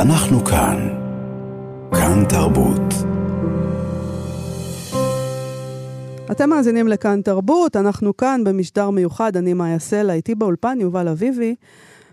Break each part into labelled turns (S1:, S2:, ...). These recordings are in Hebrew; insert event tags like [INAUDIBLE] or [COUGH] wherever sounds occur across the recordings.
S1: אנחנו כאן. כאן תרבות.
S2: אתם מאזינים לכאן תרבות, אנחנו כאן במשדר מיוחד, אני מאיה סלע, איתי באולפן יובל אביבי,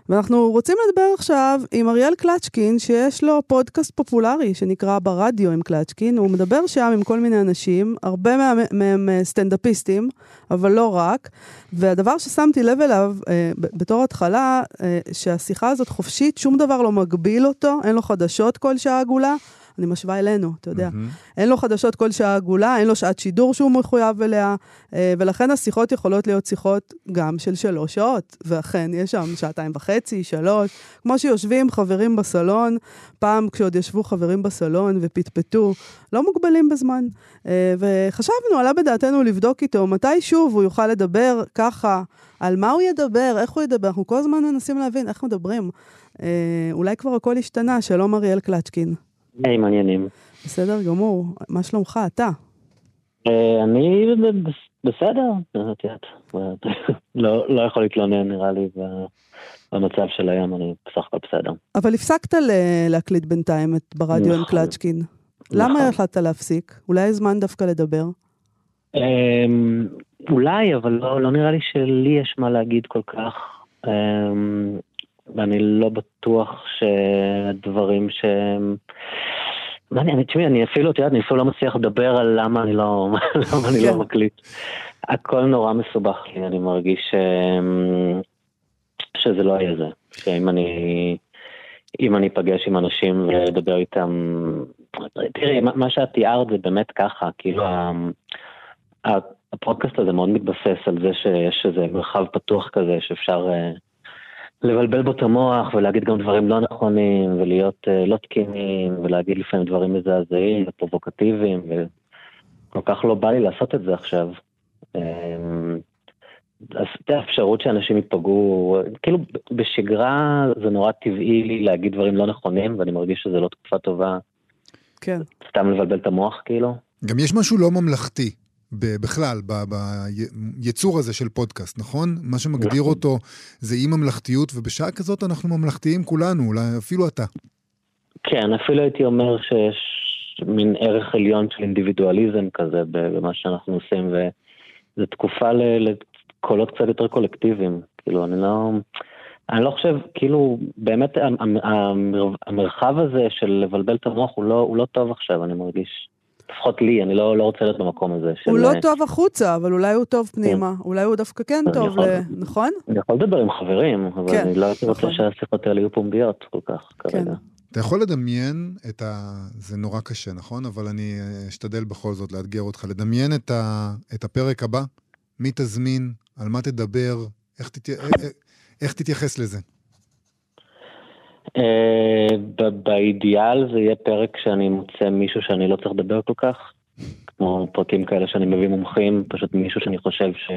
S2: ואנחנו רוצים לדבר עכשיו עם אריאל קלצ'קין, שיש לו פודקאסט פופולרי שנקרא ברדיו עם קלצ'קין, הוא מדבר שם עם כל מיני אנשים, הרבה מהם אה, סטנדאפיסטים, אבל לא רק, והדבר ששמתי לב אליו אה, בתור התחלה, אה, שהשיחה הזאת חופשית, שום דבר לא מגביל אותו, אין לו חדשות כל שעה עגולה. אני משווה אלינו, אתה יודע. Mm-hmm. אין לו חדשות כל שעה עגולה, אין לו שעת שידור שהוא מחויב אליה, אה, ולכן השיחות יכולות להיות שיחות גם של שלוש שעות. ואכן, יש שם שעתיים וחצי, שלוש, כמו שיושבים חברים בסלון, פעם כשעוד ישבו חברים בסלון ופטפטו, לא מוגבלים בזמן. אה, וחשבנו, עלה בדעתנו לבדוק איתו מתי שוב הוא יוכל לדבר ככה, על מה הוא ידבר, איך הוא ידבר. אנחנו כל הזמן מנסים להבין איך מדברים. אה, אולי כבר הכל השתנה, שלום אריאל קלצ'קין.
S3: היי, מעניינים.
S2: בסדר גמור. מה שלומך, אתה?
S3: אה, אני בסדר, את יודעת, [LAUGHS] לא, לא יכול להתלונן נראה לי במצב של היום, אני בסך הכל בסדר.
S2: אבל הפסקת להקליט בינתיים את ברדיו עם נכון. קלצ'קין. למה נכון. החלטת להפסיק? אולי זמן דווקא לדבר?
S3: אמ, אולי, אבל לא, לא נראה לי שלי יש מה להגיד כל כך. אמ, ואני לא בטוח שהדברים שהם... מה אני, תשמעי, אני אפילו, את יודעת, אני אפילו לא מצליח לדבר על למה אני לא, [LAUGHS] למה אני לא כן. מקליט. הכל נורא מסובך לי, אני מרגיש ש... שזה לא יהיה זה. שאם אני, אם אני אפגש עם אנשים ואדבר איתם, תראי, מה שאת תיארת זה באמת ככה, כאילו הפודקאסט הזה מאוד מתבסס על זה שיש איזה מרחב פתוח כזה שאפשר... לבלבל בו את המוח ולהגיד גם דברים לא נכונים ולהיות uh, לא תקינים ולהגיד לפעמים דברים מזעזעים ופרובוקטיביים וכל כך לא בא לי לעשות את זה עכשיו. Um, אז את האפשרות שאנשים ייפגעו, כאילו בשגרה זה נורא טבעי לי להגיד דברים לא נכונים ואני מרגיש שזה לא תקופה טובה.
S2: כן.
S3: סתם לבלבל את המוח כאילו.
S4: גם יש משהו לא ממלכתי בכלל, ביצור הזה של פודקאסט, נכון? מה שמגדיר נכון. אותו זה אי ממלכתיות, ובשעה כזאת אנחנו ממלכתיים כולנו, אולי אפילו אתה.
S3: כן, אפילו הייתי אומר שיש מין ערך עליון של אינדיבידואליזם כזה במה שאנחנו עושים, וזו תקופה לקולות קצת יותר קולקטיביים. כאילו, אני לא... אני לא חושב, כאילו, באמת המרחב הזה של לבלבל את המוח הוא לא, הוא לא טוב עכשיו, אני מרגיש. לפחות לי, אני לא, לא רוצה להיות במקום הזה.
S2: של... הוא לא טוב החוצה, אבל אולי הוא טוב פנימה. כן. אולי הוא דווקא כן טוב, יכול, ל... נכון?
S3: אני יכול לדבר עם חברים, אבל כן, אני לא הייתי נכון. רוצה שהשיחות האלה יהיו פומביות כל כך כן. כרגע.
S4: אתה יכול לדמיין את ה... זה נורא קשה, נכון? אבל אני אשתדל בכל זאת לאתגר אותך. לדמיין את, ה... את הפרק הבא, מי תזמין, על מה תדבר, איך, תת... איך תתייחס לזה.
S3: Uh, באידיאל זה יהיה פרק שאני מוצא מישהו שאני לא צריך לדבר כל כך, כמו פרקים כאלה שאני מביא מומחים, פשוט מישהו שאני חושב ש...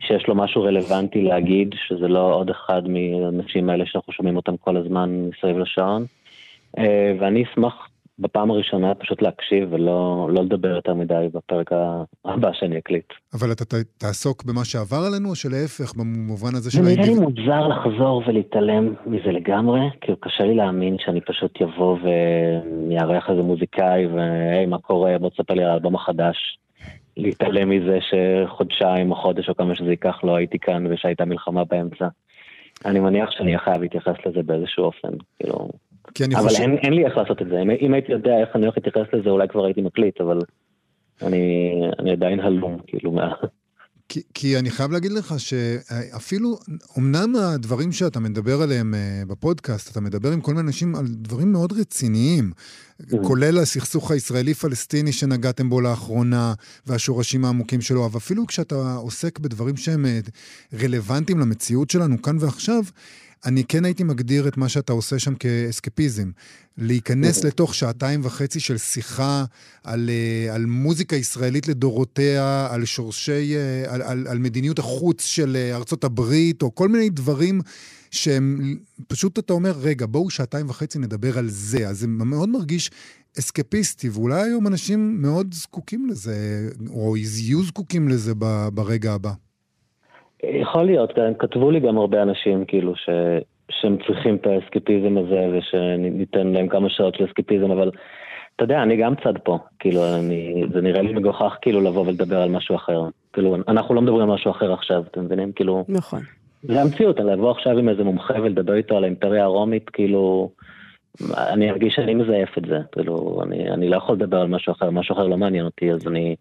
S3: שיש לו משהו רלוונטי להגיד, שזה לא עוד אחד מהאנשים האלה שאנחנו שומעים אותם כל הזמן מסביב לשעון. אה, ואני אשמח בפעם הראשונה פשוט להקשיב ולא לא לדבר יותר מדי בפרק הבא שאני אקליט.
S4: אבל אתה תעסוק במה שעבר עלינו, או שלהפך, במובן הזה של...
S3: זה נראה לי מוזר לחזור ולהתעלם מזה לגמרי, כי קשה לי להאמין שאני פשוט יבוא ויארח איזה מוזיקאי, והי, מה קורה, בוא תספר לי על האלבום החדש. להתעלם מזה שחודשיים או חודש או כמה שזה ייקח לא הייתי כאן ושהייתה מלחמה באמצע. אני מניח שאני חייב להתייחס לזה באיזשהו אופן, כאילו... כי אני אבל חושב... אין, אין לי איך לעשות את זה, אם, אם הייתי יודע איך אני הולך להתייחס לזה, אולי כבר הייתי מקליט, אבל אני, אני עדיין הלום, כאילו, מה...
S4: כי, כי אני חייב להגיד לך שאפילו, אמנם הדברים שאתה מדבר עליהם אה, בפודקאסט, אתה מדבר עם כל מיני אנשים על דברים מאוד רציניים, mm. כולל הסכסוך הישראלי-פלסטיני שנגעתם בו לאחרונה, והשורשים העמוקים שלו, אבל אפילו כשאתה עוסק בדברים שהם אה, רלוונטיים למציאות שלנו כאן ועכשיו, אני כן הייתי מגדיר את מה שאתה עושה שם כאסקפיזם. להיכנס אוקיי. לתוך שעתיים וחצי של שיחה על, אה, על מוזיקה ישראלית לדורותיה, על שורשי, אה, על, על, על מדיניות החוץ של אה, ארצות הברית, או כל מיני דברים שהם, פשוט אתה אומר, רגע, בואו שעתיים וחצי נדבר על זה. אז זה מאוד מרגיש אסקפיסטי, ואולי היום אנשים מאוד זקוקים לזה, או יהיו זקוקים לזה ברגע הבא.
S3: יכול להיות, כתבו לי גם הרבה אנשים, כאילו, ש... שהם צריכים את האסקפיזם הזה ושניתן להם כמה שעות של אסקפיזם, אבל אתה יודע, אני גם צד פה, כאילו, אני, זה נראה לי מגוחך כאילו לבוא ולדבר על משהו אחר. כאילו, אנחנו לא מדברים על משהו אחר עכשיו, אתם מבינים? כאילו...
S2: נכון.
S3: זה המציאות, לבוא עכשיו עם איזה מומחה ולדבר איתו על האימפריה הרומית, כאילו, אני ארגיש שאני מזייף את זה, כאילו, אני, אני לא יכול לדבר על משהו אחר, משהו אחר לא מעניין אותי, אז אני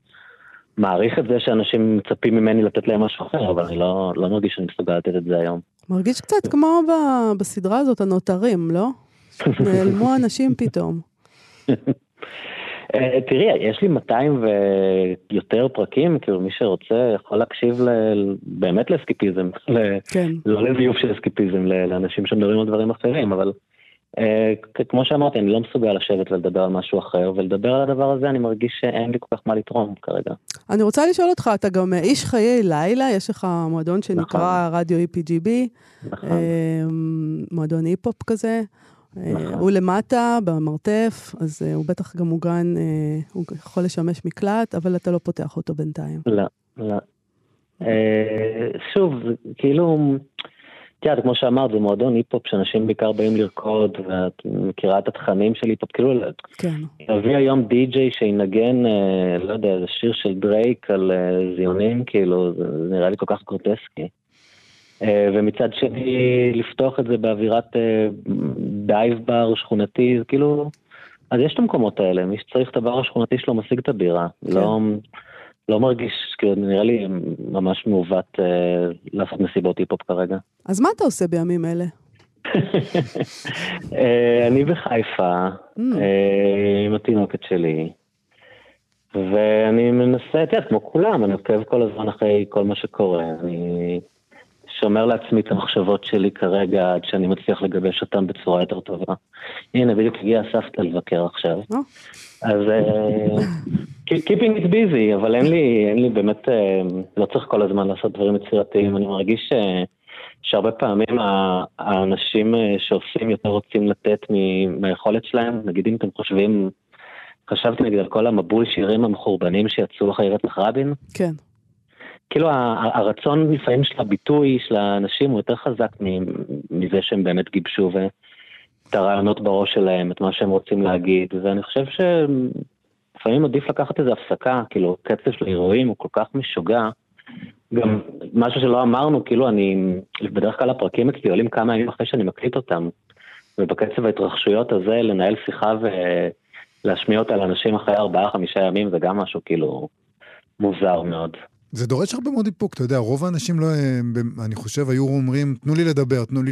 S3: מעריך את זה שאנשים מצפים ממני לתת להם משהו אחר, אבל אני לא, לא מרגיש שאני מסוגל לתת את זה היום.
S2: מרגיש קצת כמו ב, בסדרה הזאת, הנותרים, לא? [LAUGHS] נעלמו אנשים פתאום. [LAUGHS]
S3: אה, תראי, יש לי 200 ויותר פרקים, כאילו מי שרוצה יכול להקשיב ל... באמת לאסקיפיזם, כן. לא לזיוף של אסקיפיזם, לאנשים שמדברים על דברים אחרים, אבל כמו שאמרתי, אני לא מסוגל לשבת ולדבר על משהו אחר, ולדבר על הדבר הזה אני מרגיש שאין לי כל כך מה לתרום כרגע.
S2: אני רוצה לשאול אותך, אתה גם איש חיי לילה, יש לך מועדון שנקרא נכון. רדיו EPGB, נכון. אה, מועדון היפ-הופ כזה. נכון. הוא למטה, במרתף, אז הוא בטח גם מוגן, הוא יכול לשמש מקלט, אבל אתה לא פותח אותו בינתיים.
S3: לא, לא. שוב, כאילו, את יודעת, כמו שאמרת, זה מועדון היפ-הופ שאנשים בעיקר באים לרקוד, ואת מכירה את התכנים של היפ-הופ, כאילו, כן. להביא היום די-ג'יי שינגן, אה, לא יודע, איזה שיר של דרייק על אה, זיונים, כאילו, זה נראה לי כל כך גרוטסקי. אה, ומצד שני לפתוח את זה באווירת אה, dive bar שכונתי, כאילו, אז יש את המקומות האלה, מי שצריך את הבר השכונתי שלו משיג את הבירה. כן. לא, לא מרגיש, כאילו, נראה לי ממש מעוות אה, לעשות מסיבות היפ-הופ כרגע.
S2: אז מה אתה עושה בימים אלה? [LAUGHS]
S3: אה, אני בחיפה, ממ. אה, עם התינוקת שלי. ואני מנסה, את יודעת, כמו כולם, אני עוקב כל הזמן אחרי כל מה שקורה. אני שומר לעצמי את המחשבות שלי כרגע עד שאני מצליח לגבש אותן בצורה יותר טובה. הנה, בדיוק הגיעה סבתא לבקר עכשיו. אה. אז uh, keeping it busy, אבל אין לי, אין לי באמת, uh, לא צריך כל הזמן לעשות דברים יצירתיים. אני מרגיש uh, שהרבה פעמים האנשים שעושים יותר רוצים לתת מהיכולת שלהם. נגיד אם אתם חושבים, חשבתי נגיד על כל המבול שירים המחורבנים שיצאו אחרי רצח רבין.
S2: כן.
S3: כאילו הרצון לפעמים של הביטוי של האנשים הוא יותר חזק מזה שהם באמת גיבשו את הרעיונות בראש שלהם, את מה שהם רוצים להגיד, ואני חושב שלפעמים עדיף לקחת איזו הפסקה, כאילו קצב של אירועים הוא כל כך משוגע. גם משהו שלא אמרנו, כאילו אני, בדרך כלל הפרקים אצלי עולים כמה ימים אחרי שאני מקליט אותם, ובקצב ההתרחשויות הזה לנהל שיחה ולהשמיע אותה לאנשים אחרי ארבעה, חמישה ימים זה גם משהו כאילו מוזר מאוד.
S4: זה דורש הרבה מאוד איפוק, אתה יודע, רוב האנשים לא, אני חושב, היו אומרים, תנו לי לדבר, תנו לי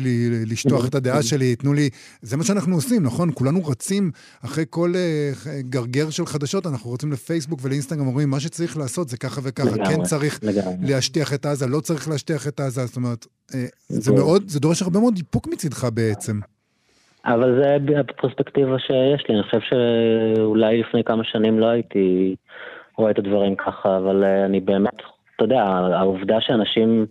S4: לשטוח את הדעה שלי, תנו לי... זה מה שאנחנו עושים, נכון? כולנו רצים אחרי כל uh, גרגר של חדשות, אנחנו רוצים לפייסבוק ולאינסטגרם, אומרים, מה שצריך לעשות זה ככה וככה, כן צריך. להשטיח את עזה, לא צריך להשטיח את עזה, זאת אומרת, uh, זה מאוד, זה דורש הרבה מאוד איפוק מצידך בעצם.
S3: אבל זה הפרספקטיבה שיש לי, אני חושב שאולי לפני כמה שנים לא הייתי... רואה את הדברים ככה, אבל uh, אני באמת, אתה יודע, העובדה שאנשים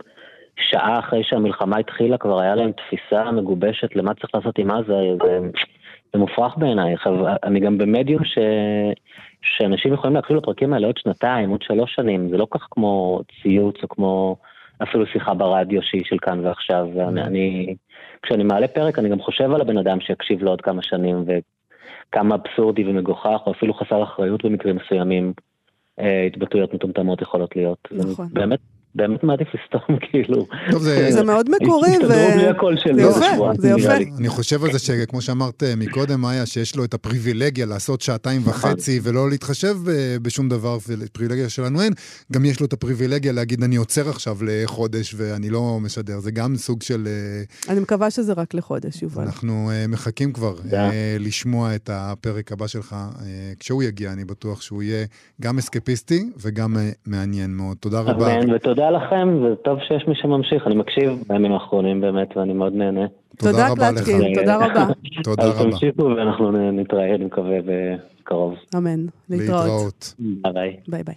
S3: שעה אחרי שהמלחמה התחילה כבר היה להם תפיסה מגובשת למה צריך לעשות עם עזה, זה, זה מופרך בעיניי. אני גם במדיום ש... שאנשים יכולים להקשיב לפרקים האלה עוד שנתיים, עוד שלוש שנים, זה לא כך כמו ציוץ או כמו אפילו שיחה ברדיו שהיא של כאן ועכשיו. ואני, אני, כשאני מעלה פרק אני גם חושב על הבן אדם שיקשיב לו עוד כמה שנים וכמה אבסורדי ומגוחך או אפילו חסר אחריות במקרים מסוימים. אה, התבטאויות מטומטמות יכולות להיות. נכון. באמת, באמת מעדיף לסתום, [LAUGHS] כאילו.
S2: טוב, זה... זה מאוד מקורי, ו...
S3: הסתדרו בלי הקול שלי.
S2: זה יפה, זה יפה.
S4: אני חושב על זה שכמו שאמרת אה, מקודם, מאיה, שיש לו את הפריבילגיה לעשות שעתיים נכון. וחצי ולא להתחשב בשום דבר, ופריבילגיה שלנו אין, גם יש לו את הפריבילגיה להגיד, אני עוצר עכשיו לחודש ואני לא משדר. זה גם סוג של... אה,
S2: אני מקווה שזה רק לחודש, יובל.
S4: אנחנו מחכים כבר לשמוע את הפרק הבא שלך. כשהוא יגיע, אני בטוח שהוא יהיה גם אסקפיסטי וגם מעניין מאוד. תודה רבה.
S3: אמן, ותודה תודה לכם, וטוב שיש מי שממשיך, אני מקשיב בימים האחרונים באמת, ואני מאוד נהנה.
S2: תודה קלצ'קין, תודה רבה.
S4: תודה רבה. [LAUGHS] אז
S3: תמשיכו ואנחנו נתראה, אני מקווה, בקרוב.
S2: אמן, להתראות. ביי ביי.